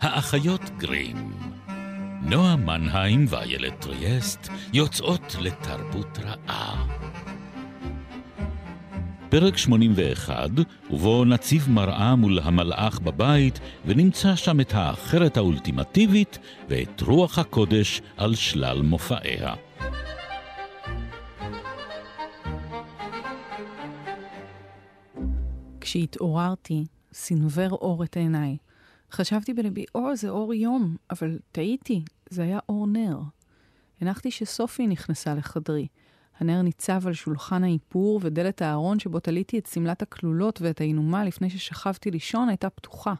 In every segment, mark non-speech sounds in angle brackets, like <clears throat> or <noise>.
האחיות גרים. נועה מנהיים ואיילת טריאסט יוצאות לתרבות רעה. פרק 81, ובו נציב מראה מול המלאך בבית, ונמצא שם את האחרת האולטימטיבית ואת רוח הקודש על שלל מופעיה. כשהתעוררתי, סנוור אור את עיניי. חשבתי בלבי, או, זה אור יום, אבל טעיתי, זה היה אור נר. הנחתי שסופי נכנסה לחדרי. הנר ניצב על שולחן האיפור, ודלת הארון שבו תליתי את שמלת הכלולות ואת האינומה לפני ששכבתי לישון הייתה פתוחה.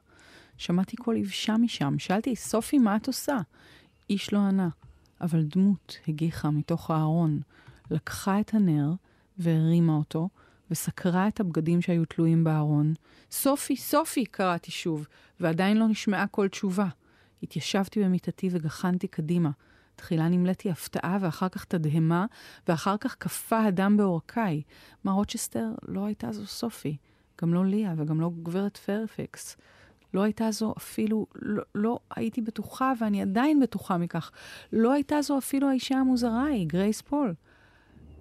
שמעתי קול יבשה משם, שאלתי, סופי, מה את עושה? איש לא ענה, אבל דמות הגיחה מתוך הארון, לקחה את הנר והרימה אותו, וסקרה את הבגדים שהיו תלויים בארון. סופי, סופי! קראתי שוב, ועדיין לא נשמעה כל תשובה. התיישבתי במיטתי וגחנתי קדימה. תחילה נמלאתי הפתעה ואחר כך תדהמה, ואחר כך קפא הדם בעורקיי. מה רוצ'סטר לא הייתה זו סופי, גם לא ליה וגם לא גברת פרפקס. לא הייתה זו אפילו, לא, לא הייתי בטוחה, ואני עדיין בטוחה מכך, לא הייתה זו אפילו האישה המוזרה היא, גרייס פול.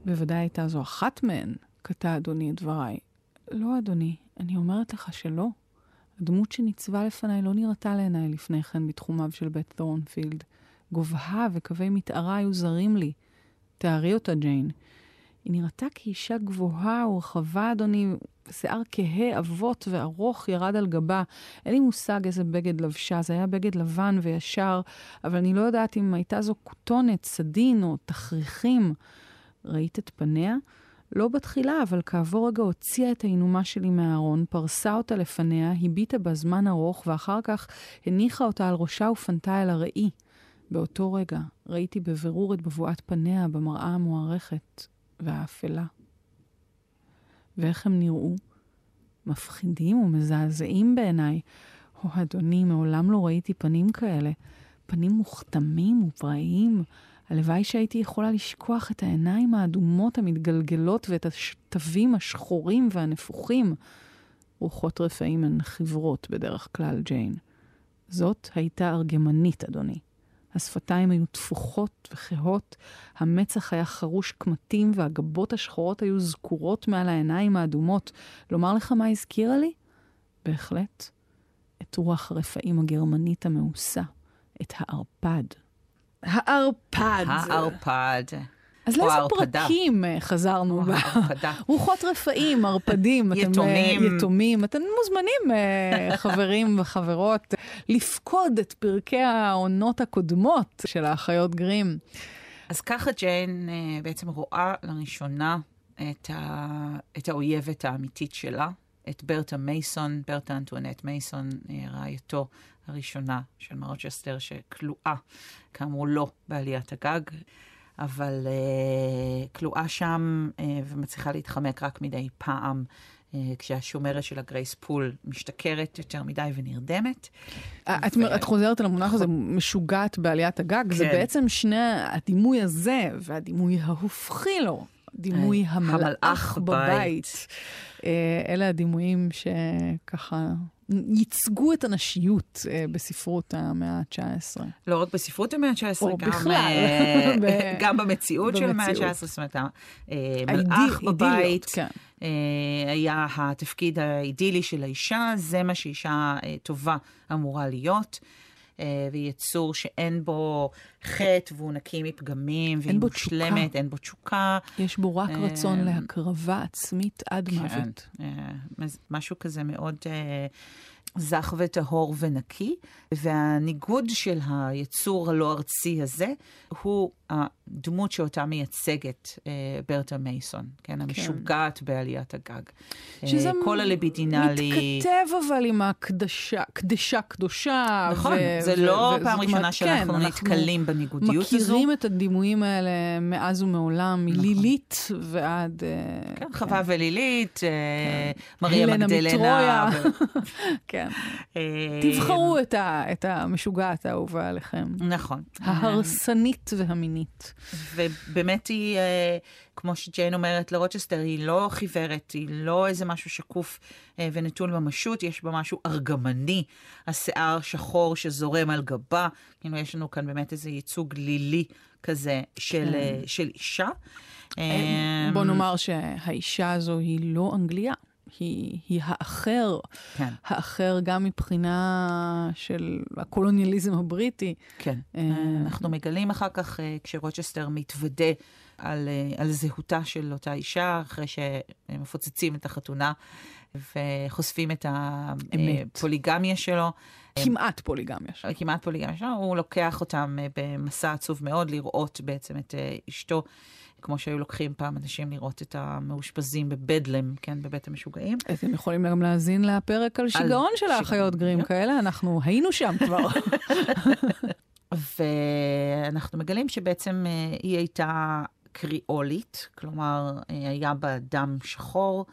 בוודאי הייתה זו אחת מהן, קטע אדוני את דבריי. לא, אדוני, אני אומרת לך שלא. הדמות שניצבה לפניי לא נראתה לעיניי לפני כן בתחומיו של בית תורנפילד. גובהה וקווי מתארה היו זרים לי. תארי אותה, ג'יין. היא נראתה כאישה גבוהה ורחבה, אדוני, שיער כהה, עבות וארוך ירד על גבה. אין לי מושג איזה בגד לבשה, זה היה בגד לבן וישר, אבל אני לא יודעת אם הייתה זו כותונת, סדין או תכריכים. ראית את פניה? לא בתחילה, אבל כעבור רגע הוציאה את האינומה שלי מהארון, פרסה אותה לפניה, הביטה בה זמן ארוך, ואחר כך הניחה אותה על ראשה ופנתה אל הראי. באותו רגע ראיתי בבירור את בבואת פניה במראה המוארכת והאפלה. ואיך הם נראו? מפחידים ומזעזעים בעיניי. או, אדוני, מעולם לא ראיתי פנים כאלה. פנים מוכתמים ופראיים. הלוואי שהייתי יכולה לשכוח את העיניים האדומות המתגלגלות ואת התווים השחורים והנפוחים. רוחות רפאים הן חברות בדרך כלל, ג'יין. זאת הייתה ארגמנית, אדוני. השפתיים היו תפוחות וכהות, המצח היה חרוש קמטים והגבות השחורות היו זקורות מעל העיניים האדומות. לומר לך מה הזכירה לי? בהחלט. את רוח הרפאים הגרמנית המאוסה, את הערפד. הערפד. הערפד. אז לאיזה פרקים אה, חזרנו? <laughs> רוחות רפאים, ערפדים, אה, יתומים. יתומים. אתם מוזמנים, אה, <laughs> חברים וחברות, לפקוד את פרקי העונות הקודמות של האחיות גרים. אז ככה ג'יין בעצם רואה לראשונה את, ה... את האויבת האמיתית שלה, את ברטה מייסון, ברטה אנטואנט מייסון, רעייתו הראשונה של מרוצ'סטר, שכלואה, כאמור, לא בעליית הגג. אבל uh, כלואה שם uh, ומצליחה להתחמק רק מדי פעם. uh, כשהשומרת של הגרייס פול משתכרת יותר מדי ונרדמת. את, ו... את חוזרת על המונח הזה, משוגעת בעליית הגג, כן. זה בעצם שני, הדימוי הזה והדימוי ההופכי לו, דימוי המלאך בבית. אלה הדימויים שככה ייצגו את הנשיות אה, בספרות המאה ה-19. לא רק בספרות המאה ה-19, גם, בכלל. אה, <laughs> גם במציאות של המאה ה-19. זאת אומרת, המלאך אה, בבית כן. אה, היה התפקיד האידילי של האישה, זה מה שאישה אה, טובה אמורה להיות. אה, ויצור שאין בו חטא והוא נקי מפגמים, והיא מושלמת, אין בו תשוקה. יש בו רק רצון להקרבה עצמית עד כן, מוות. משהו כזה מאוד... זך וטהור ונקי, והניגוד של היצור הלא ארצי הזה הוא הדמות שאותה מייצגת אה, ברטה מייסון, כן? כן. המשוגעת בעליית הגג. שזה אה, כל הליבידינלי... מתכתב אבל עם הקדשה, קדשה קדושה. נכון, ו- זה ו- לא ו- פעם ראשונה שאנחנו כן, נתקלים בניגודיות הזו. מכירים את הדימויים האלה מאז ומעולם, נכון. מלילית ועד... אה, כן, כן. חווה ולילית, אה, כן. מריה מגדלנה. ו... <laughs> כן. כן. תבחרו את, המשוגעת האהובה עליכם. נכון. ההרסנית והמינית. ובאמת היא, אה, כמו שג'יין אומרת לרוצ'סטר, היא לא חיוורת, היא לא איזה משהו שקוף אה, ונטול ממשות, יש בה משהו ארגמני, השיער שחור שזורם על גבה. כאילו, יש לנו כאן באמת איזה ייצוג לילי כזה של, כן. של אישה. בוא נאמר שהאישה הזו היא לא אנגליה. היא, היא האחר, כן. האחר גם מבחינה של הקולוניאליזם הבריטי. כן. אה, אנחנו מגלים אחר כך, אה, כשרוצ'סטר מתוודה על, אה, על זהותה של אותה אישה, אחרי שמפוצצים את החתונה וחושפים את הפוליגמיה שלו. כמעט פוליגמיה שלו. כמעט פוליגמיה שלו, הוא לוקח אותם במסע עצוב מאוד לראות בעצם את אשתו. כמו שהיו לוקחים פעם אנשים לראות את המאושפזים בבדלם, כן, בבית המשוגעים. אתם יכולים גם להאזין לפרק על שיגעון של האחיות גרים כאלה, אנחנו היינו שם כבר. <laughs> ואנחנו מגלים שבעצם אה, היא הייתה קריאולית, כלומר, אה, היה בה דם שחור.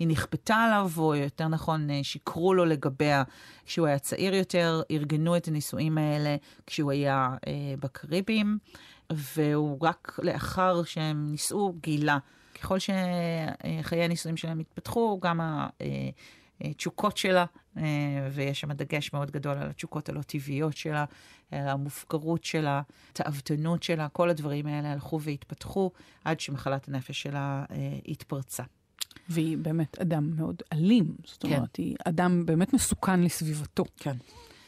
היא נכפתה עליו, או יותר נכון, אה, שיקרו לו לגביה כשהוא היה צעיר יותר, ארגנו את הנישואים האלה כשהוא היה אה, בקריבים. והוא רק לאחר שהם נישאו גילה. ככל שחיי הנישואים שלהם התפתחו, גם התשוקות שלה, ויש שם דגש מאוד גדול על התשוקות הלא טבעיות שלה, המופקרות שלה, התאוותנות שלה, כל הדברים האלה הלכו והתפתחו עד שמחלת הנפש שלה התפרצה. והיא באמת אדם מאוד אלים, זאת כן. אומרת, היא אדם באמת מסוכן לסביבתו. כן.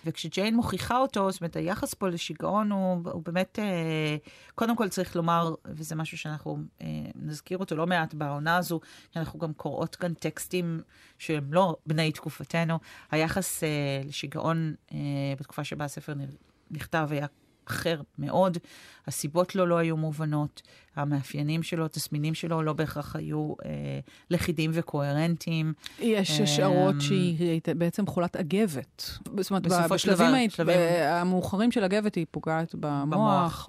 וכשג'יין מוכיחה אותו, זאת אומרת, היחס פה לשיגעון הוא, הוא באמת, אה, קודם כל צריך לומר, וזה משהו שאנחנו אה, נזכיר אותו לא מעט בעונה הזו, אנחנו גם קוראות כאן טקסטים שהם לא בני תקופתנו. היחס אה, לשיגעון אה, בתקופה שבה הספר נכתב היה אחר מאוד. הסיבות לו לא היו מובנות, המאפיינים שלו, התסמינים שלו, לא בהכרח היו אה, לכידים וקוהרנטיים. יש השערות אה, שהיא הייתה בעצם חולת אגבת. זאת אומרת, בשלבים היית, שלבים... המאוחרים של אגבת היא פוגעת במוח, במוח,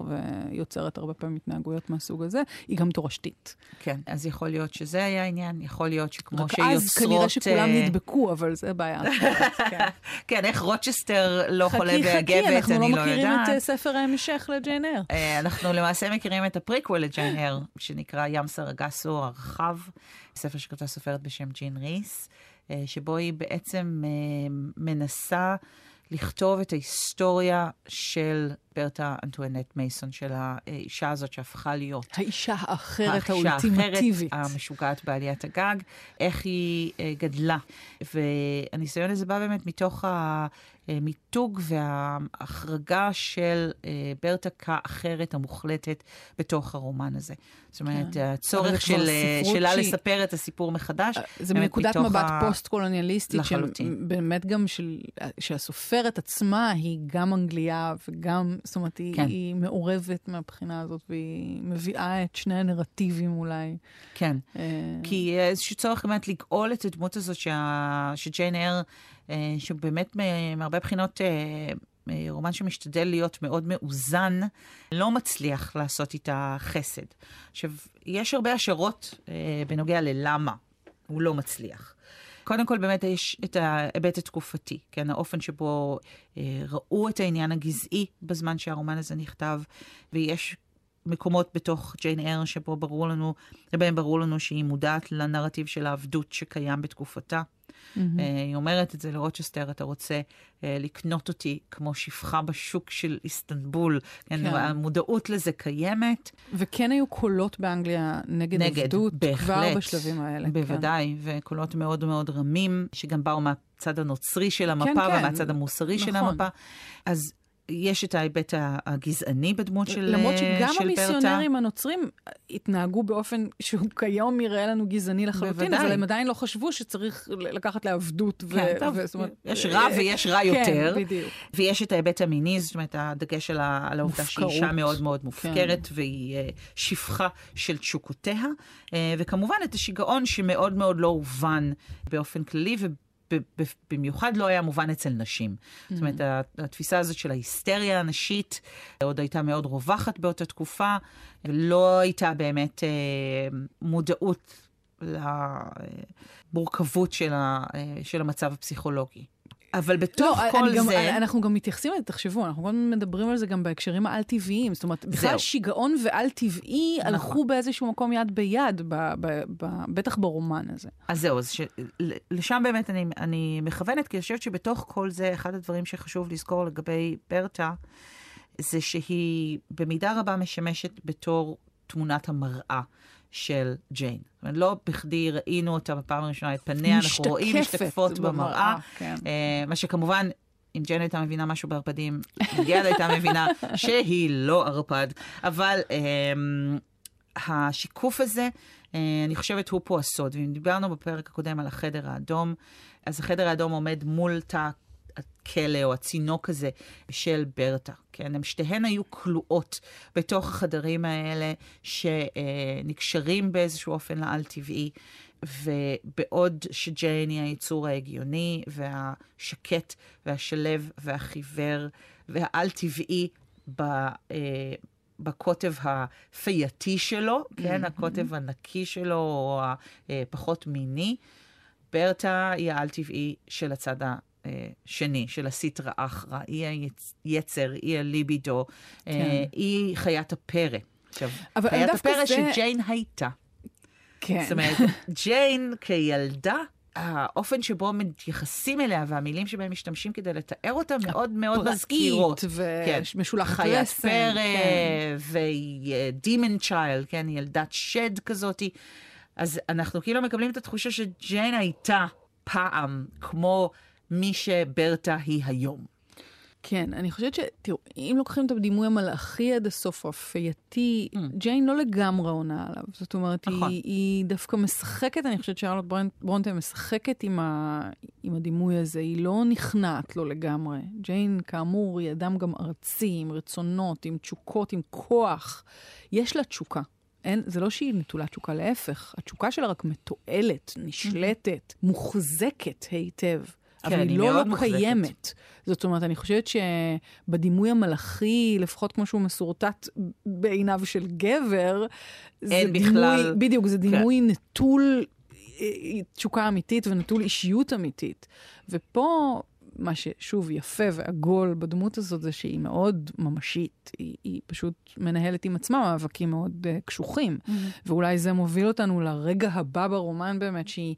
ויוצרת הרבה פעמים התנהגויות מהסוג הזה. היא גם תורשתית. כן, אז יכול להיות שזה היה העניין, יכול להיות שכמו שיוצרות... אז כנראה שכולם אה, נדבקו, אבל זה בעיה. <laughs> כן. כן, איך רוצ'סטר לא חולה באגבת, אני לא יודעת. חכי, חכי, אנחנו לא מכירים את אה, ספר ההמשך לג'יין אייר. אנחנו למעשה מכירים את הפריקוול ג'יין הר, שנקרא ים סרגסו הרחב, ספר שכתבה סופרת בשם ג'ין ריס, אה, שבו היא בעצם אה, מנסה לכתוב את ההיסטוריה של ברטה אנטואנט מייסון, של האישה הזאת שהפכה להיות... האישה האחרת, האולטימטיבית. האישה המשוגעת בעליית הגג, איך היא אה, גדלה. והניסיון הזה בא באמת מתוך המיתוג וההחרגה של אה, ברטה כאחרת המוחלטת בתוך הרומן הזה. זאת אומרת, כן. הצורך של, אה, שלה שהיא... לספר את הסיפור מחדש. זה מנקודת מבט ה... פוסט-קולוניאליסטית, באמת גם של, שהסופרת עצמה היא גם אנגליה וגם זאת אומרת, היא, כן. היא מעורבת מהבחינה הזאת, והיא מביאה את שני הנרטיבים אולי. כן, uh... כי איזשהו צורך באמת לגאול את הדמות הזאת שה... שג'יין אר, uh, שבאמת מהרבה בחינות... uh, רומן שמשתדל להיות מאוד מאוזן, לא מצליח לעשות איתה חסד. עכשיו, יש הרבה השערות אה, בנוגע ללמה הוא לא מצליח. קודם כל, באמת יש את ההיבט התקופתי, כן? האופן שבו אה, ראו את העניין הגזעי בזמן שהרומן הזה נכתב, ויש מקומות בתוך ג'יין אר שבו ברור לנו, שבהם ברור לנו שהיא מודעת לנרטיב של העבדות שקיים בתקופתה. Mm-hmm. היא אומרת את זה לרוצ'סטר, אתה רוצה אה, לקנות אותי כמו שפחה בשוק של איסטנבול. כן. כן. המודעות לזה קיימת. וכן היו קולות באנגליה נגד, נגד עבדות בהחלט, כבר בשלבים האלה. בוודאי, כן. וקולות מאוד מאוד רמים, שגם באו מהצד הנוצרי של המפה כן, כן. ומהצד המוסרי נכון. של המפה. אז יש את ההיבט הגזעני בדמות של ברטה. למרות שגם המיסיונרים הנוצרים התנהגו באופן שהוא כיום יראה לנו גזעני לחלוטין, בוודאי. אבל הם עדיין לא חשבו שצריך לקחת לעבדות. כן, ו- טוב, ו- אומרת, יש רע ויש רע כן, יותר. כן, בדיוק. ויש את ההיבט המיני, זאת אומרת, הדגש על, על העובדה שהיא אישה מאוד מאוד. מופקרת, כן. והיא uh, שפחה של תשוקותיה, וכמובן את השיגעון שמאוד מאוד לא הובן באופן כללי, במיוחד לא היה מובן אצל נשים. Mm-hmm. זאת אומרת, התפיסה הזאת של ההיסטריה הנשית עוד הייתה מאוד רווחת באותה תקופה, ולא הייתה באמת אה, מודעות למורכבות של, ה, אה, של המצב הפסיכולוגי. אבל בתוך לא, כל גם, זה... אנחנו גם מתייחסים לזה, תחשבו, אנחנו גם מדברים על זה גם בהקשרים העל-טבעיים. זאת אומרת, בכלל. שיגעון ועל-טבעי נכון. הלכו באיזשהו מקום יד ביד, ב, ב, ב, בטח ברומן הזה. אז זהו, אז ש... לשם באמת אני, אני מכוונת, כי אני חושבת שבתוך כל זה, אחד הדברים שחשוב לזכור לגבי ברטה, זה שהיא במידה רבה משמשת בתור תמונת המראה של ג'יין. זאת אומרת, לא בכדי ראינו אותה בפעם הראשונה, את פניה, אנחנו רואים משתקפות במראה. כן. אה, מה שכמובן... אם ג'יין הייתה מבינה משהו בערפדים, גד הייתה מבינה <laughs> שהיא לא ערפד. אבל אמ, השיקוף הזה, אה, אני חושבת, הוא פה הסוד. ואם דיברנו בפרק הקודם על החדר האדום, אז החדר האדום עומד מול תא הכלא או הצינוק הזה של ברטה. כן, הם שתיהן היו כלואות בתוך החדרים האלה, שנקשרים באיזשהו אופן לעל-טבעי. ובעוד שג'יין היא היצור ההגיוני והשקט והשלב והחיוור והעל-טבעי ב, אה, בקוטב הפייתי שלו, כן, הקוטב הנקי שלו או הפחות מיני, ברטה היא העל-טבעי של הצד השני, של הסטרא אחרא. היא היצר, היא הליבידו, כן. אה, היא חיית הפרא. עכשיו, חיית הפרא זה- שג'יין הייתה. כן. זאת אומרת, <laughs> ג'יין כילדה, האופן שבו מתייחסים אליה והמילים שבהם משתמשים כדי לתאר אותה מאוד מאוד מזכירות. כן. ומשולחת חיית רסן. פרא, כן. והיא דימן צ'יילד, כן, היא ילדת שד כזאתי. אז אנחנו כאילו מקבלים את התחושה שג'יין הייתה פעם כמו מי שברטה היא היום. כן, אני חושבת ש... תראו, אם לוקחים את הדימוי המלאכי עד הסוף, הפייתי, ג'יין לא לגמרי עונה עליו. זאת אומרת, Mm. נכון. היא, היא דווקא משחקת, אני חושבת שרלוט ברונט- ברונטה משחקת עם, ה, עם הדימוי הזה, היא לא נכנעת לו לגמרי. ג'יין, כאמור, היא אדם גם ארצי, עם רצונות, עם תשוקות, עם כוח. יש לה תשוקה. אין, זה לא שהיא נטולת תשוקה, להפך. התשוקה שלה רק מתועלת, נשלטת, מוחזקת היטב. אבל כן, היא לא לא מוחזקת. קיימת. זאת אומרת, אני חושבת שבדימוי המלאכי, לפחות כמו שהוא מסורטט בעיניו של גבר, זה אין דימוי, בכלל- בדיוק, זה דימוי נטול אה, תשוקה אמיתית ונטול אישיות אמיתית. ופה, מה ששוב יפה ועגול בדמות הזאת זה שהיא מאוד ממשית. היא, היא פשוט מנהלת עם עצמה מאבקים מאוד uh, קשוחים. ואולי זה מוביל אותנו לרגע הבא ברומן באמת, שהיא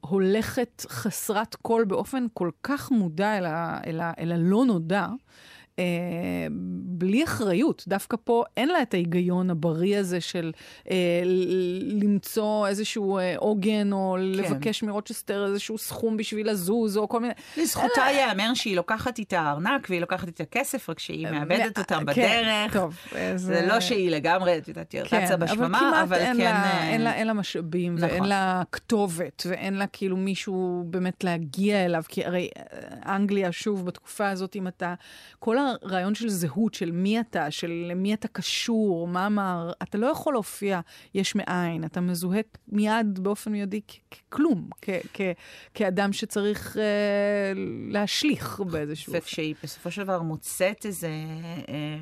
הולכת חסרת קול באופן כל כך מודע אל, אל הלא נודע. אה, בלי אחריות. דווקא פה אין לה את ההיגיון הבריא הזה של אה, למצוא איזשהו אה, עוגן, או לבקש מרוצ'סטר איזשהו סכום בשביל לזוז, או כל מיני... לזכותה ייאמר שהיא לוקחת איתה ארנק והיא לוקחת איתה כסף, רק שהיא מאבדת אותם כן, בדרך. טוב, זה לא שהיא לגמרי, את יודעת, היא רצה בשממה, כמעט אבל אין כן... לה, אה, אין, לה, אין לה משאבים, נכון. ואין לה כתובת, ואין לה כאילו מישהו באמת להגיע אליו, כי הרי אה, אנגליה, שוב, בתקופה הזאת, אם אתה, כל הרעיון של זהות, של מי אתה, של למי אתה קשור, מה אמר, אתה לא יכול להופיע יש מאין, אתה מזוהה מיד באופן מיידי ככלום, כאדם שצריך אה, להשליך באיזשהו. וכשהיא בסופו של דבר מוצאת איזה... אה,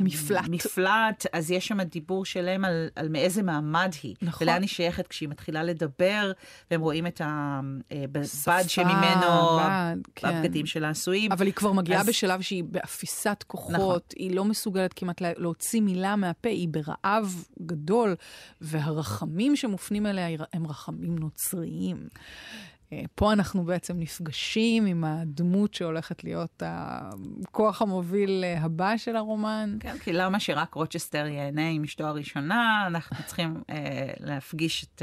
מפלט. מפלט, אז יש שם דיבור שלם על, על מאיזה מעמד היא. נכון. ולאן היא שייכת כשהיא מתחילה לדבר, והם רואים את הבד שפה, שממנו בד, כן. הבגדים שלה עשויים. אבל היא כבר מגיעה אז- בשלב שהיא באפיסת כוחות, נכון. היא לא מסוגלת כמעט לה- להוציא מילה מהפה, היא ברעב גדול, והרחמים שמופנים אליה הם רחמים נוצריים. אה, פה אנחנו בעצם נפגשים עם הדמות שהולכת להיות הכוח המוביל אה, הבא של הרומן. כן, כי למה שרק רוצ'סטר ייהנה עם אשתו הראשונה? אנחנו צריכים אה, להפגיש את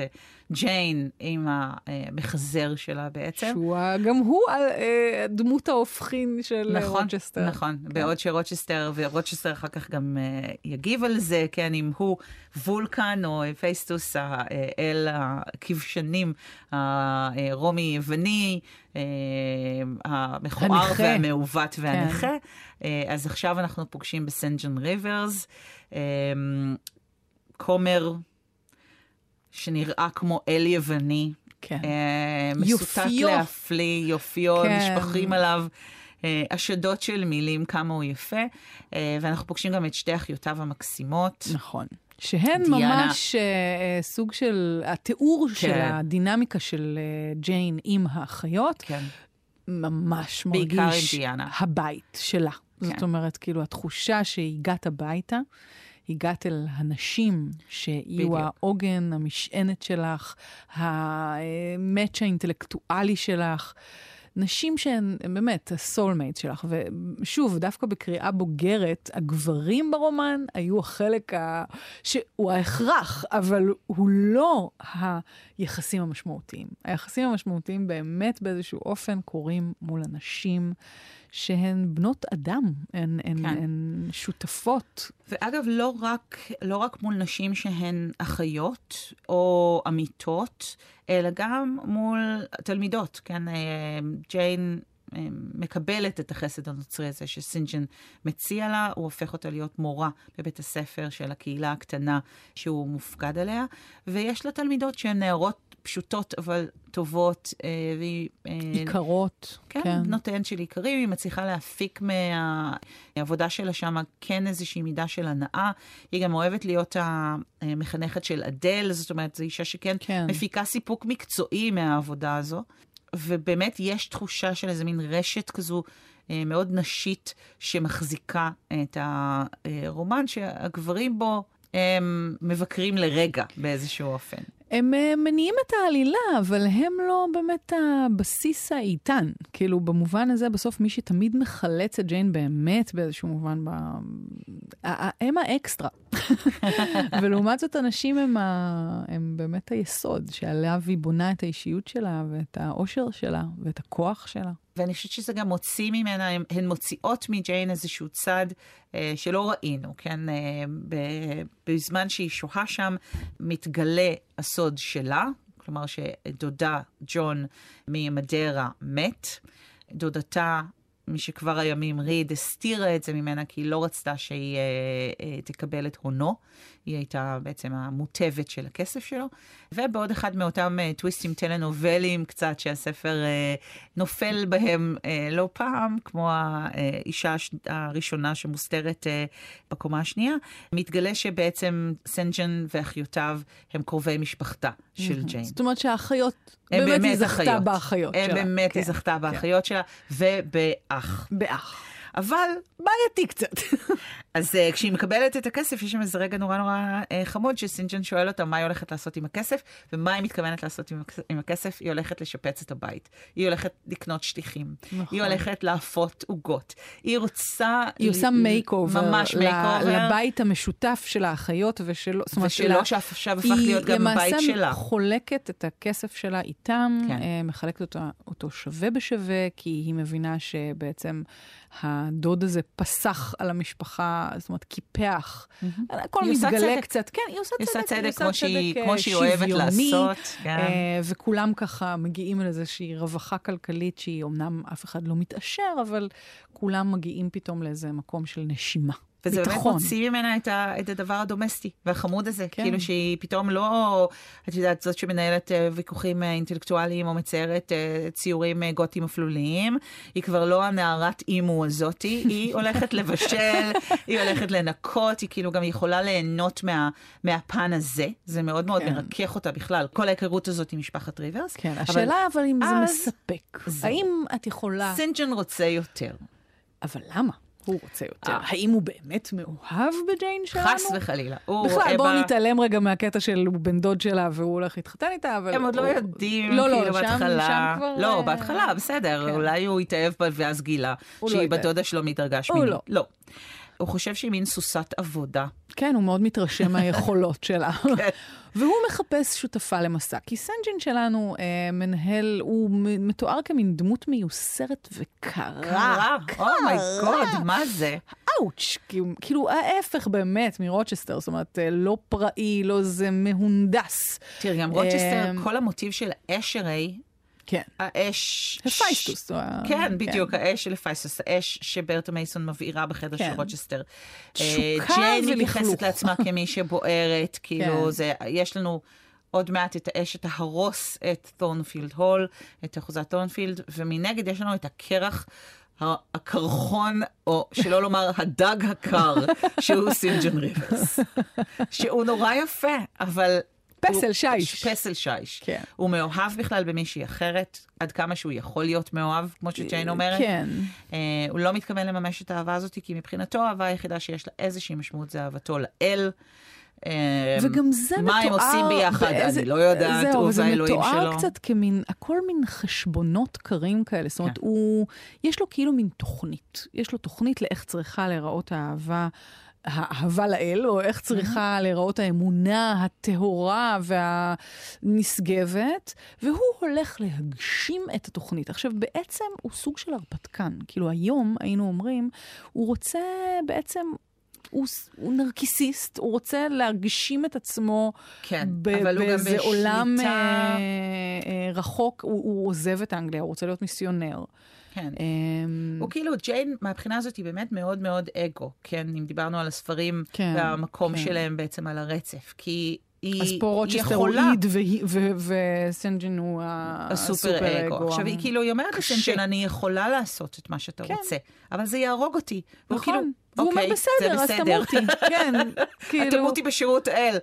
ג'יין עם המחזר שלה בעצם. שהוא גם הוא אה, דמות ההופכין של אה, נכון, רוצ'סטר. נכון, בעוד שרוצ'סטר, ורוצ'סטר אחר כך גם אה, יגיב על זה, כן, אם הוא וולקן או פייסטוס, האל הכבשנים, הרומי-יווני, המכוער הנכה. והמעוות והנכה. Uh, אז עכשיו אנחנו פוגשים בסנג'ן ריברס, כומר שנראה כמו אל יווני. כן. אה, מסוטט. להפליא, יופיו, כן. נשפכים עליו אה, השדות של מילים, כמה הוא יפה. אה, ואנחנו פוגשים גם את שתי אחיותיו המקסימות. נכון. שהן דיאנה. ממש אה, סוג של, התיאור כן. של הדינמיקה של אה, ג'יין עם האחיות, כן. ממש מרגיש. הבית שלה. כן. זאת אומרת, כאילו, התחושה שהגעת הביתה, הגעת אל הנשים שיהיו בדיוק. העוגן, המשענת שלך, המאץ' האינטלקטואלי שלך. נשים שהן הן באמת הסולמייט שלך, ושוב, דווקא בקריאה בוגרת, הגברים ברומן היו החלק ה... שהוא ההכרח, אבל הוא לא היחסים המשמעותיים. היחסים המשמעותיים באמת באיזשהו אופן קורים מול הנשים שהן בנות אדם, הן, הן, כן. הן שותפות. ואגב, לא רק, לא רק מול נשים שהן אחיות או עמיתות, אלא גם מול תלמידות, כן? אה, ג'יין אה, מקבלת את החסד הנוצרי הזה שסינג'ן מציע לה, הוא הופך אותה להיות מורה בבית הספר של הקהילה הקטנה שהוא מופקד עליה, ויש לה תלמידות שהן נערות פשוטות אבל טובות, אה, והיא... אה, עיקרות. כן, כן. נותן של עיקרים, היא מצליחה להפיק מהעבודה שלה שם כן איזושהי מידה של הנאה. היא גם אוהבת להיות המחנכת של אדל, זאת אומרת, זו אישה שכן כן. מפיקה סיפוק מקצועי מהעבודה הזו. ובאמת יש תחושה של איזה מין רשת כזו אה, מאוד נשית שמחזיקה את הרומן, שהגברים בו הם מבקרים לרגע באיזשהו אופן. הם אה, מניעים את העלילה, אבל הם לא באמת הבסיס האיתן. כאילו, במובן הזה, בסוף מי שתמיד מחלץ את ג'יין באמת באיזשהו מובן, ב... הם האקסטרה. <laughs> ולעומת זאת, הנשים הם, ה... הם באמת היסוד, שעליו היא בונה את האישיות שלה, ואת האושר שלה, ואת הכוח שלה. ואני חושבת שזה גם מוציא ממנה, הן מוציאות מג'יין איזשהו צד אה, שלא ראינו, כן? אה, ב- בזמן שהיא שוהה שם, מתגלה הסוד שלה, כלומר שדודה ג'ון ממדרה מת. דודתה, משכבר הימים ריד, הסתירה את זה ממנה כי היא לא רצתה שהיא אה, אה, תקבל את הונו. היא הייתה בעצם המוטבת של הכסף שלו. ובעוד אחד מאותם אה, טוויסטים טלנובליים קצת, שהספר אה, נופל בהם אה, לא פעם, כמו האישה. הראשונה שמוסתרת אה, בקומה השנייה, מתגלה שבעצם סינג'ן ואחיותיו הם קרובי משפחתה של ג'יין. זאת אומרת שהאחיות, באמת, היא זכתה אחיות. באחיות שלה. באמת כן, היא זכתה באחיות כן. שלה ובאח. באח. אבל בעייתי קצת. אז אה, כשהיא מקבלת את הכסף, יש שם איזה רגע נורא נורא אה, חמוד, שסינג'ן שואל אותה מה היא הולכת לעשות עם הכסף, ומה היא מתכוונת לעשות עם, עם הכסף. היא הולכת לשפץ את הבית, היא הולכת לקנות שטיחים, נכון. היא הולכת לאפות עוגות, היא רוצה... היא עושה makeover. ממש makeover. לבית המשותף של האחיות ושלו. זאת אומרת, ושלא שעכשיו הפך להיות גם הבית היא שלה. למעשה חולקת את הכסף שלה איתם, כן. אה, מחלקת אותו, אותו שווה בשווה, כי היא מבינה שבעצם הדוד הזה פסח על המשפחה, זאת אומרת, קיפח. הכל היא מתגלה. קצת. כן, היא עושה היא צדק. עושה צדק עושה כמו שהיא- צדק, כמו אה, שהיא אוהבת לעשות, כן. אה, וכולם ככה מגיעים לאיזושהי רווחה כלכלית שהיא אמנם אף אחד לא מתעשר, אבל כולם מגיעים פתאום לאיזה מקום של נשימה. וזה באמת ביטחון. מוציא ממנה את, ה, את הדבר הדומסטי והחמוד הזה. כן. כאילו שהיא פתאום לא, את יודעת, זאת שמנהלת אה, ויכוחים אה, אינטלקטואליים או מציירת אה, ציורים גותיים אפלוליים. היא כבר לא הנערת אימו הזאתי, <laughs> היא הולכת לבשל, היא הולכת לנקות, היא כאילו גם יכולה ליהנות מה, מהפן הזה. זה מאוד מאוד כן. מרכך אותה בכלל. כל ההיכרות הזאת עם משפחת ריברס. כן, השאלה אבל אם זה מספק. זהו. האם את יכולה... סינג'ן רוצה יותר. אבל למה? הוא רוצה יותר. אה. האם הוא באמת מאוהב בג'יין שלנו? חס וחלילה. בכלל, בואו בה- נתעלם רגע מהקטע של הוא בן דוד שלה והוא הולך להתחתן איתה, אבל... הם עוד לא יודעים, לא, לא, כאילו בהתחלה. לא, אה, בהתחלה, בסדר, כן. אולי הוא התאהב בה ואז גילה לא שהיא התאהב. בת דודה שלו מדרגה הוא שמינית. לא. הוא חושב שהיא מין סוסת עבודה. כן, הוא מאוד מתרשם מהיכולות שלה. <laughs> כן. והוא מחפש שותפה למסע, כי סנג'ין שלנו אה, מנהל, הוא מתואר כמין דמות מיוסרת וקרה. קרה, oh my god, מה זה? אאוץ', כאילו, ההפך באמת מרוצ'סטר, זאת אומרת, אה, לא פראי, לא זה מהונדס. תראי, גם רוצ'סטר, אמ, כל המוטיב של האש הרי, כן. האש... הפייסטוס. הוא ה- כן, בדיוק, האש של הפייסטוס, האש שברטה מייסון מבעירה בחדר כן. של רוצ'סטר. תשוקה אה, ג'יין ולכלוך. מתייחסת לעצמה <laughs> כמי שבוערת, כאילו, כן. זה, יש לנו עוד מעט את האש שתהרוס את תורנפילד הול, את אחוזת תורנפילד, ומנגד יש לנו את הקרח. הקרחון, או שלא לומר הדג הקר, <laughs> שהוא סינג'ן ריברס. שהוא נורא יפה, אבל פסל שיש. פסל שיש. כן. הוא מאוהב בכלל במישהי אחרת, עד כמה שהוא יכול להיות מאוהב, כמו שג'יין אומרת. כן. אה, הוא לא מתכוון לממש את האהבה הזאת, כי מבחינתו האהבה היחידה שיש לה איזושהי משמעות זה אהבתו לאל. אה, וגם זה מתואר... מה הם עושים ביחד, באיזה- אני לא יודעת, זהו, הוא וזה והאלוהים מתואר שלו. קצת כמין, הכל מין חשבונות קרים כאלה. זאת אומרת, כן. הוא, יש לו כאילו מין תוכנית. יש לו תוכנית לאיך צריכה להיראות האהבה. האהבה לאל, או איך צריכה להיראות האמונה הטהורה והנשגבת, והוא הולך להגשים את התוכנית. עכשיו, בעצם הוא סוג של הרפתקן. כאילו, היום היינו אומרים, הוא רוצה בעצם... הוא, הוא נרקיסיסט, הוא רוצה להגשים את עצמו כן, באיזה עולם אה, אה, רחוק, הוא, הוא עוזב את אנגליה, הוא רוצה להיות מיסיונר. כן. אה, הוא כאילו, ג'יין, מהבחינה הזאת היא באמת מאוד מאוד אגו, כן? אם דיברנו על הספרים כן, והמקום כן. שלהם בעצם על הרצף. כי היא אז פה רוצ'סטר הוא יכולה... איד והיא- ו- וסנג'ין הוא הסופר אגו. עכשיו, היא כאילו, היא אומרת. לסנג'ן, אני יכולה לעשות את מה שאתה כן. רוצה, אבל זה יהרוג אותי. והוא כאילו, נכון. והוא אומר, "אוקיי, זה בסדר, <laughs> אז תמותי. כן, כאילו... תמותי בשירות האל.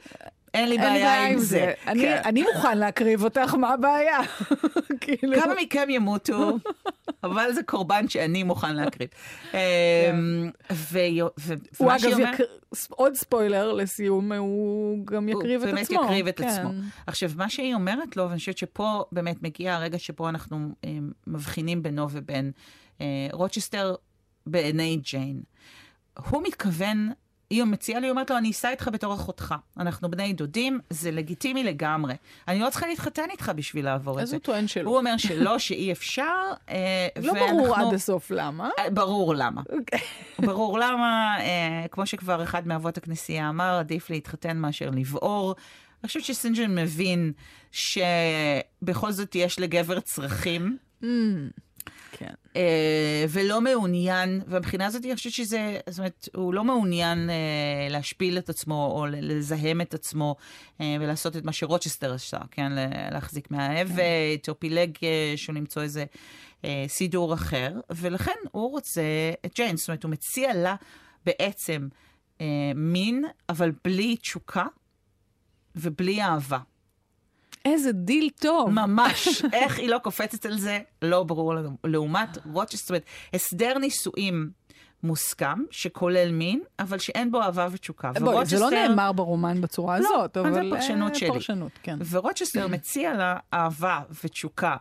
אין לי בעיה עם זה. אני- כן. אני מוכן להקריב אותך, מה הבעיה? <laughs> כאילו... כמה מכם ימותו, <laughs> אבל זה קורבן שאני מוכן להקריב. אמ, ויו- ו- הוא אגב. עוד ספוילר לסיום, הוא גם יקריב את הוא עצמו. באמת יקריב את כן. עצמו. עכשיו, מה שהיא אומרת לו, ואני חושבת שפה באמת מגיע הרגע שבו אנחנו אה, מבחינים בינו ובין אה, רוצ'סטר בעיני ג'יין. הוא מתכוון, היא מציעה לי, אומרת לו, אני אסע איתך בתור אחותך. אנחנו בני דודים, זה לגיטימי לגמרי. אני לא צריכה להתחתן איתך בשביל לעבור את אז זה. הוא טוען שלא. הוא אומר שלא, שאי אפשר. אה, לא ברור עד הסוף למה. אה, ברור למה. אוקיי. ברור למה, אה, כמו שכבר אחד מאבות הכנסייה אמר, עדיף להתחתן מאשר לבעור. אני חושבת שסינג'ן מבין שבכל זאת יש לגבר צרכים, Mm, כן. אה, ולא מעוניין, ומבחינה הזאת אני חושבת שזה, זאת אומרת, הוא לא מעוניין אה, להשפיל את עצמו או לזהם את עצמו אה, ולעשות את מה שרוצ'סטר עשה, כן? להחזיק מהאבט או פילגש או למצוא איזה אה, סידור אחר, ולכן הוא רוצה את ג'יין, זאת אומרת, הוא מציע לה בעצם אה, מין, אבל בלי תשוקה ובלי אהבה. איזה דיל טוב. ממש. <laughs> איך היא לא קופצת על זה, לא ברור לנו. לעומת רוצ'סטר, זאת אומרת, הסדר נישואים מוסכם, שכולל מין, אבל שאין בו אהבה ותשוקה. בואי, זה לא נאמר ברומן בצורה לא, הזאת, אבל אבל... זה פרשנות אה, שלי. פרשנות, כן. ורוצ'סטר <clears throat> מציע לה אהבה ותשוקה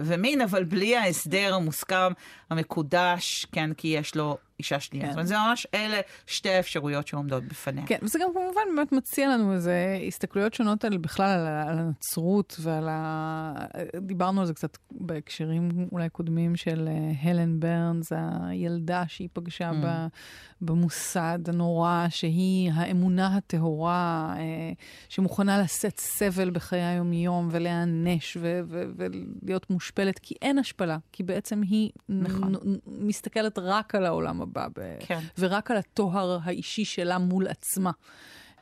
ומין, אבל בלי ההסדר המוסכם, המקודש, כן, כי יש לו אישה שנייה. כן. זאת אומרת, זה ממש אלה שתי האפשרויות שעומדות בפניה. כן, וזה גם כמובן באמת מציע לנו איזה הסתכלויות שונות על בכלל על, על הנצרות ועל ה... דיברנו על זה קצת בהקשרים אולי קודמים של אה, הלן ברנס, הילדה שהיא פגשה Mm. ב, במוסד הנורא, שהיא האמונה הטהורה, אה, שמוכנה לשאת סבל בחיי היום-יום ולהיענש ו- ו- ולהיות מושפלת, כי אין השפלה, כי בעצם היא נכון. נ- מסתכלת רק על העולם הבא. ב- כן. ורק על הטוהר האישי שלה מול עצמה.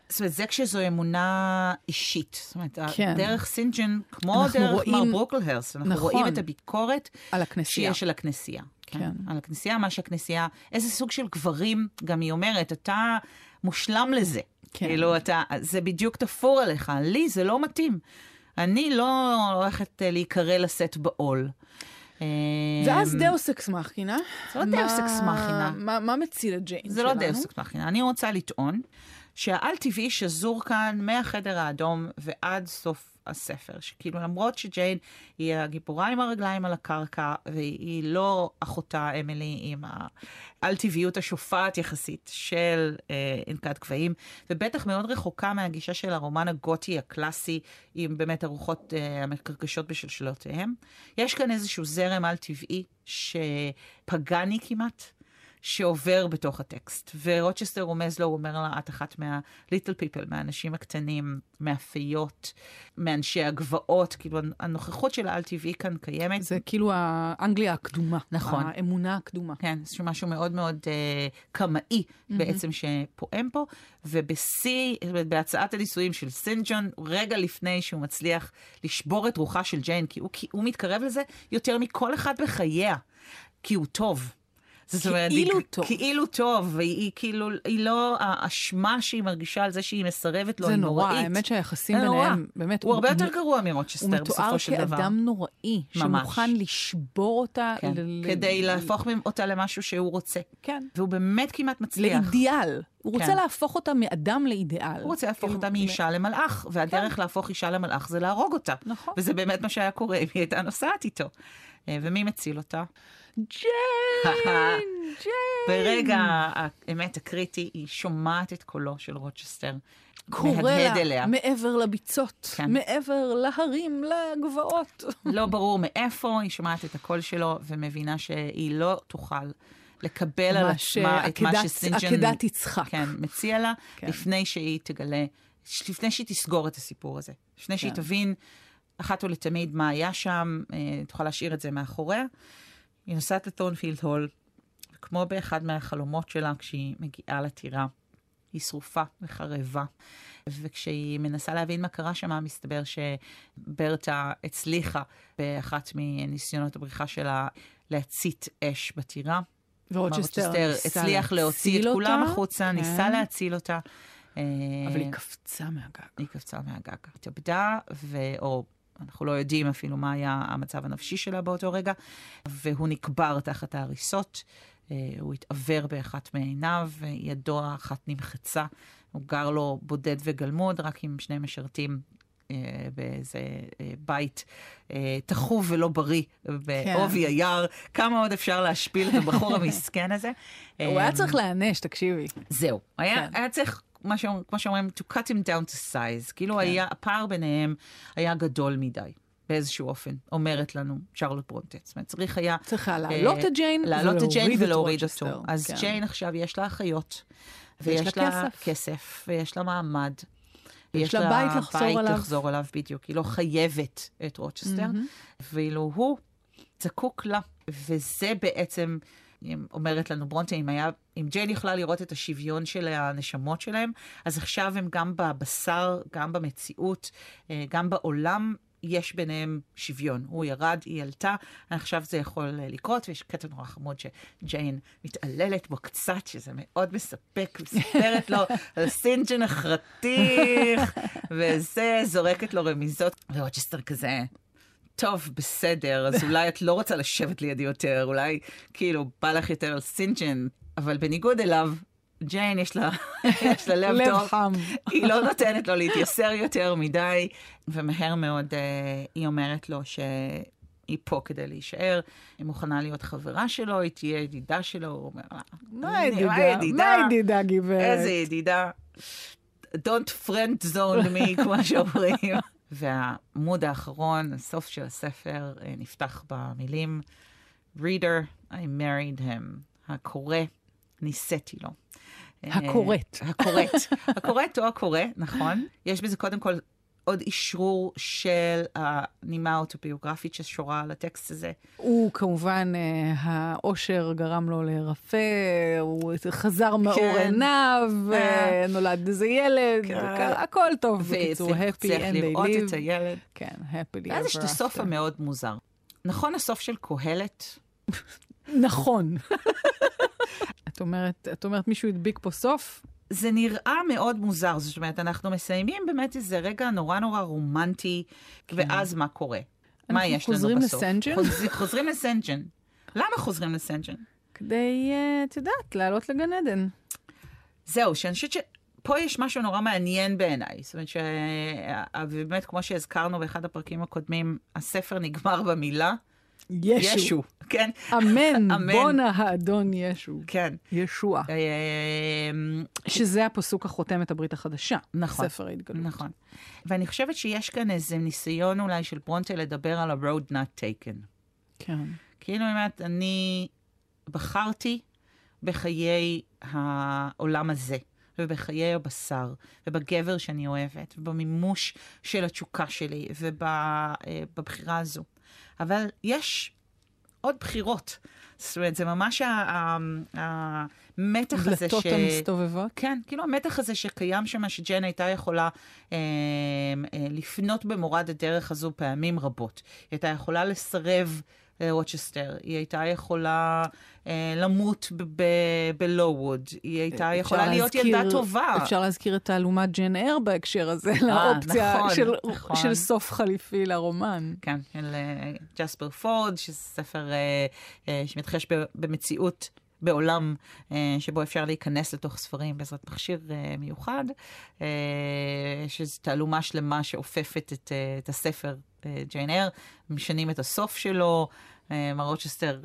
זאת אומרת, זה כשזו אמונה אישית. זאת אומרת, כן. דרך סינג'ן, כמו דרך רואים- מר ברוקלהרסט, אנחנו נכון. רואים את הביקורת על הכנסייה. שיש על הכנסייה. כן. כן. על הכנסייה, מה שהכנסייה, איזה סוג של גברים, גם היא אומרת, אתה מושלם לזה. כן. כאילו, אתה, זה בדיוק תפור עליך. לי זה לא מתאים. אני לא הולכת אה, להיקרא לשאת בעול. ואז אמ, דאוס אקס מכינה. זה לא דאוס אקס מכינה. מה, מציל את ג'יין זה שלנו? לא דאוס אקס מכינה. אני רוצה לטעון שהעל-טבעי שזור כאן מהחדר האדום ועד סוף הספר. שכאילו למרות שג'יין היא הגיבורה עם הרגליים על הקרקע, והיא לא אחותה אמילי עם העל-טבעיות השופעת יחסית של אה, אנקת גבהים, ובטח מאוד רחוקה מהגישה של הרומן הגותי הקלאסי, עם באמת הרוחות אה, המקרקשות בשלשלותיהם. יש כאן איזשהו זרם על-טבעי שפגני כמעט. שעובר בתוך הטקסט. ורוצ'סטר רומז לו, הוא אומר לה, את אחת מה-little people, מהאנשים הקטנים, מהפיות, מאנשי הגבעות, כאילו הנוכחות של העל-טבעי כאן קיימת. זה כאילו האנגליה הקדומה. נכון. האמונה הקדומה. כן, זה משהו מאוד מאוד אה, קמאי mm-hmm. בעצם שפועם פה, ובשיא, בהצעת הנישואים של סנג'ון, רגע לפני שהוא מצליח לשבור את רוחה של ג'יין, כי הוא, כי הוא מתקרב לזה יותר מכל אחד בחייה, כי הוא טוב. זאת אומרת, כאילו היא- טוב. כאילו טוב, והיא כאילו, היא לא, האשמה שהיא מרגישה על זה שהיא מסרבת לו, זה היא נורא, נוראית. האמת שהיחסים זה נורא. ביניהם, באמת, הוא הרבה יותר גרוע הוא מתואר בסופו של דבר. כאדם נוראי, ממש. שמוכן לשבור אותה. כן, ל- כדי ל- להפוך אותה למשהו שהוא רוצה. כן. והוא באמת כמעט מצליח. לאידיאל. הוא רוצה כן. להפוך אותה מאדם לאידיאל. הוא רוצה להפוך כאילו, אותה מאישה למלאך, והדרך להפוך אישה למלאך זה להרוג אותה. נכון. וזה באמת מה שהיה קורה אם היא הייתה נוסעת איתו. אה, ומי מציל אותה? ג'יין! ג'יין! <laughs> ברגע האמת הקריטי, היא שומעת את קולו של רוצ'סטר. קורא לה אליה. מעבר לביצות, כן. מעבר להרים, לגבעות. <laughs> לא ברור מאיפה, היא שומעת את הקול שלו, ומבינה שהיא לא תוכל לקבל על ממש, עצמה את מה שסינג'ן עקדת יצחק. כן, מציע לה, כן. לפני שהיא תגלה, לפני שהיא תסגור את הסיפור הזה. לפני שהיא כן. תבין אחת ולתמיד מה היה שם, אה, תוכל להשאיר את זה מאחוריה. היא נוסעת לטורנפילד הול, וכמו באחד מהחלומות שלה, כשהיא מגיעה לטירה, היא שרופה וחרבה. וכשהיא מנסה להבין מה קרה שם, מסתבר שברטה הצליחה באחת מניסיונות הבריחה שלה להצית אש בטירה. ורוצ'סטר רוצ'סטר הצליח להוציא את כולם אותה. החוצה, כן. ניסה להציל אותה. אה, אבל היא קפצה מהגג. היא קפצה מהגג. התאבדה, ו... או אנחנו לא יודעים אפילו מה היה המצב הנפשי שלה באותו רגע, והוא נקבר תחת ההריסות. אה, הוא התעוור באחת מעיניו, וידו האחת נמחצה. הוא גר לו בודד וגלמוד, רק עם שני משרתים. אה, באיזה אה, בית אה, תחוב ולא בריא בעובי היער. כמה עוד אפשר להשפיל את הבחור המסכן הזה? <laughs> הוא היה צריך להיענש, תקשיבי. זהו, היה, כן. היה צריך, מה שאומר, כמו שאומרים, to cut him down to size. כאילו היה, הפער ביניהם היה גדול מדי, באיזשהו אופן, אומרת לנו שרלוט ברונטה. זאת אומרת, צריך היה... צריך היה להעלות את ג'יין להעלות את ג'יין ולהוריד. אותו. אז כן. ג'יין עכשיו יש לה אחיות, ויש ויש לה לה כסף. כסף, ויש לה מעמד. ויש לה בית לחזור בית אליו. לחזור אליו, בדיוק. היא לא חייבת את רוצ'סטר, ואילו הוא זקוק לה. וזה בעצם, אומרת לנו ברונטה, אם, היה, אם ג'יין יכלה לראות את השוויון של הנשמות שלהם, אז עכשיו הם גם בבשר, גם במציאות, אה, גם בעולם. יש ביניהם שוויון. הוא ירד, היא עלתה, עכשיו זה יכול אה, לקרות, ויש קטע נורא חמוד שג'יין מתעללת בו קצת, שזה מאוד מספק, מספרת לו <laughs> על סינג'ן החתיך, וזה, זורקת לו רמיזות, ורוצ'סטר כזה, טוב, בסדר, אז אולי את לא רוצה לשבת לידי יותר, אולי כאילו בא לך יותר על סינג'ן, אבל בניגוד אליו, ג'יין יש לה, <laughs> יש לה לב לב טוב. חם. היא לא נותנת לו להתייסר יותר מדי, ומהר מאוד אה, היא אומרת לו שהיא פה כדי להישאר, היא מוכנה להיות חברה שלו, היא תהיה ידידה שלו, הוא אומר לה, מה "אני- ידידה? מה ידידה, גברת? איזה ידידה. Don't friend zone me, <laughs> כמו שאומרים. והעמוד האחרון, הסוף של הספר, אה, נפתח במילים Reader, I married him. הקורא, נישאתי לו. הקוראת. אה, הקוראת. <laughs> הקוראת או הקורא, נכון. יש בזה קודם כל עוד אישרור של הנימה האוטוביוגרפית ששורה על הטקסט הזה. הוא כמובן, אה, האושר גרם לו להירפא, הוא חזר מאור כן. עיניו, אה. אה, נולד איזה ילד, כן. הכ- הכל טוב. בקיצור, happy and they לראות את live. הילד. כן, happily ואז יש את ever הסוף. המאוד מוזר. נכון הסוף של קהלת? <laughs> נכון. <laughs> את אומרת, את אומרת מישהו הדביק פה סוף? זה נראה מאוד מוזר, זאת אומרת, אנחנו מסיימים באמת איזה רגע נורא נורא רומנטי, ואז מה קורה? מה יש לנו חוזרים בסוף? לסנג'ן? חוז- חוזרים לסנג'ן. למה חוזרים לסנג'ן? כדי, אה, את יודעת, לעלות לגן עדן. זהו, שאני חושבת שפה יש משהו נורא מעניין בעיניי. זאת אומרת שבאמת, כמו שהזכרנו באחד הפרקים הקודמים, הספר נגמר במילה ישו. ישו. כן? אמן, <laughs> אמן. בונה האדון ישו. כן. ישוע. אמ, שזה הפסוק החותם את הברית החדשה. נכון. ספר ההתגלות. נכון. ואני חושבת שיש כאן איזה ניסיון אולי של ברונטה לדבר על ה-road not taken. כן. כאילו, אומרת, אני בחרתי בחיי העולם הזה, ובחיי הבשר, ובגבר שאני אוהבת, ובמימוש של התשוקה שלי, ובבחירה הזו. אבל יש עוד בחירות. זאת אומרת, זה ממש המתח הזה דלתות ש... המסתובבות. כן, כאילו המתח הזה שקיים שם, שג'ן הייתה יכולה אה, אה, לפנות במורד הדרך הזו פעמים רבות. היא הייתה יכולה לסרב רוצ'סטר, היא הייתה יכולה אה, למות בלואווד, היא הייתה יכולה להיות ילדה טובה. אפשר להזכיר את תעלומת ג'ן אר בהקשר הזה, לאופציה נכון, של, נכון. של סוף חליפי לרומן. כן, של ג'ספר פורד, שזה ספר שמתחש במציאות. בעולם אה, שבו אפשר להיכנס לתוך ספרים בעזרת מכשיר אה, מיוחד, אה, שזו תעלומה שלמה שאופפת את, אה, את הספר אה, ג'יין אר, משנים את הסוף שלו, אה, מר רוצ'סטר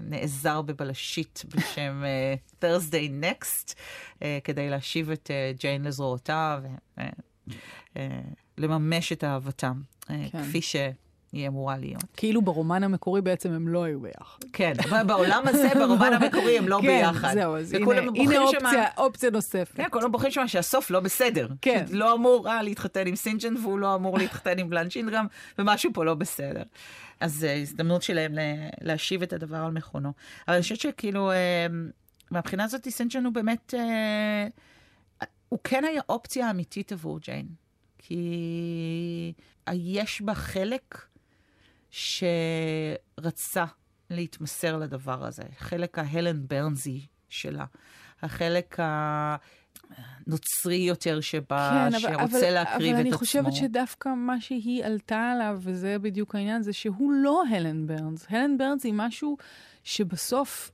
נעזר בבלשית בשם uh, Thursday Next, כדי להשיב את ג'יין לזרועותיו ולממש את אהבתם, כן. כפי ש... היא אמורה להיות. כאילו ברומן המקורי בעצם הם לא היו ביחד. כן, בעולם הזה, ברומן המקורי הם לא <laughs> כן, ביחד. כן, זהו, אז הנה, הנה אופציה, שמה, אופציה נוספת. כן, כולם בוחרים שם שהסוף לא בסדר. כן. לא אמור אה, להתחתן עם סינג'ן והוא לא אמור להתחתן עם בלאנש אינגרם, ומשהו פה לא בסדר. אז אה, הזדמנות שלהם להשיב את הדבר על מכונו. אבל אני חושבת שכאילו, אה, מהבחינה הזאת סינג'ן הוא באמת, אה, הוא כן היה אופציה אמיתית עבור ג'יין. כי יש בה חלק שרצה להתמסר לדבר הזה. חלק ההלן ברנסי שלה. החלק הנוצרי יותר שבה, כן, שרוצה אבל, להקריב אבל את עצמו. אבל אני חושבת שדווקא מה שהיא עלתה עליו, וזה בדיוק העניין, זה שהוא לא הלן ברנס. הלן ברנס היא משהו שבסוף...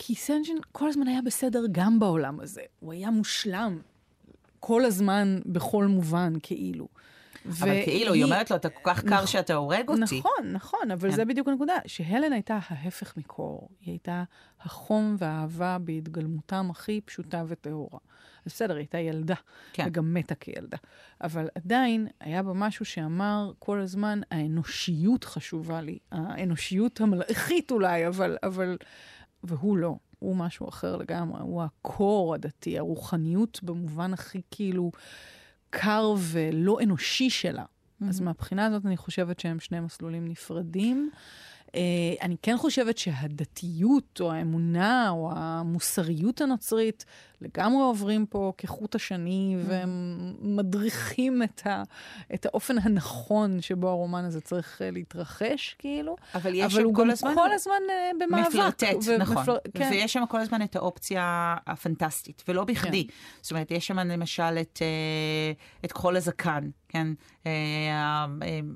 כי סנג'ן כל הזמן היה בסדר גם בעולם הזה. הוא היה מושלם כל הזמן, בכל מובן, כאילו. אבל כאילו, היא אומרת לו, אתה כל כך קר שאתה הורג אותי. נכון, נכון, אבל כן. זה בדיוק הנקודה, שהלן הייתה ההפך מקור. היא הייתה החום והאהבה בהתגלמותם הכי פשוטה וטהורה. אז בסדר, היא הייתה ילדה, כן. וגם מתה כילדה. אבל עדיין היה בה משהו שאמר כל הזמן, האנושיות חשובה לי. האנושיות המלאכית אולי, אבל, אבל... והוא לא. הוא משהו אחר לגמרי, הוא הקור הדתי, הרוחניות במובן הכי כאילו קר ולא אנושי שלה. Mm-hmm. אז מהבחינה הזאת אני חושבת שהם שני מסלולים נפרדים. Uh, אני כן חושבת שהדתיות, או האמונה, או המוסריות הנוצרית, לגמרי עוברים פה כחוט השני, mm. ומדריכים את, ה, את האופן הנכון שבו הרומן הזה צריך uh, להתרחש, כאילו. אבל יש אבל שם כל הזמן... הוא כל הזמן uh, במאבק. מפלרטט, ו- נכון. מפל... כן. ויש שם כל הזמן את האופציה הפנטסטית, ולא בכדי. כן. זאת אומרת, יש שם למשל את, uh, את כחול הזקן, כן?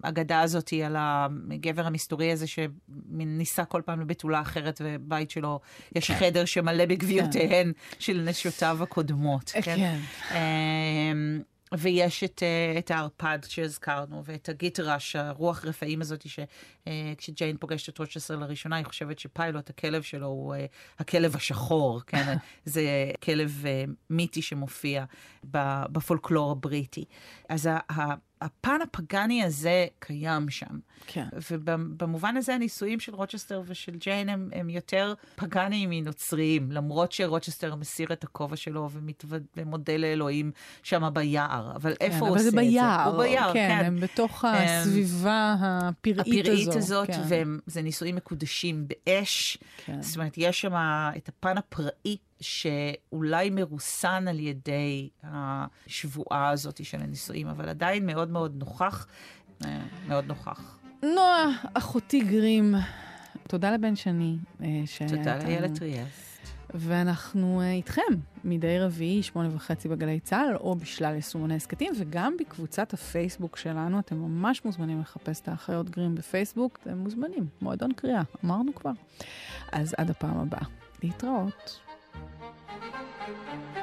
האגדה הזאת היא על הגבר המסתורי הזה שניסה כל פעם לבתולה אחרת, ובית שלו יש כן. חדר שמלא בגביעותיהן כן. של נשות... שנותיו הקודמות. כן. כן. אמ, ויש את, אה, את הערפד שהזכרנו, ואת הגיטרש, הרוח רפאים הזאת, שכשג'יין אה, פוגשת את רוצ'סר לראשונה, היא חושבת שפיילוט, הכלב שלו הוא אה, הכלב השחור, כן? <laughs> זה כלב מיתי שמופיע בפולקלור הבריטי. אז הפן הפגאני הזה קיים שם. כן. ובמובן הזה הנישואים של רוצ'סטר ושל ג'יין הם, הם יותר פגאניים מנוצריים, למרות שרוצ'סטר מסיר את הכובע שלו ומודה לאלוהים שם ביער. אבל כן, איפה אבל הוא עושה ביער, את זה? הוא ביער, כן. כן. הם בתוך הסביבה הפראית, הפראית הזאת. הזאת, כן. וזה נישואים מקודשים באש. כן. זאת אומרת, יש שם את הפן הפראי שאולי מרוסן על ידי השבועה הזאת של הנישואים, אבל עדיין מאוד מאוד נוכח, אה, מאוד נוכח. נועה, אחותי גרים, תודה לבן שני. אה, תודה לאיילת טריאסט. ואנחנו uh, איתכם מדי רביעי, שמונה וחצי בגלי צה"ל, או בשלל יישומוני הסכתים, וגם בקבוצת הפייסבוק שלנו. אתם ממש מוזמנים לחפש את האחיות גרים בפייסבוק. אתם מוזמנים, מועדון קריאה, אמרנו כבר. אז עד הפעם הבאה. להתראות. Thank you.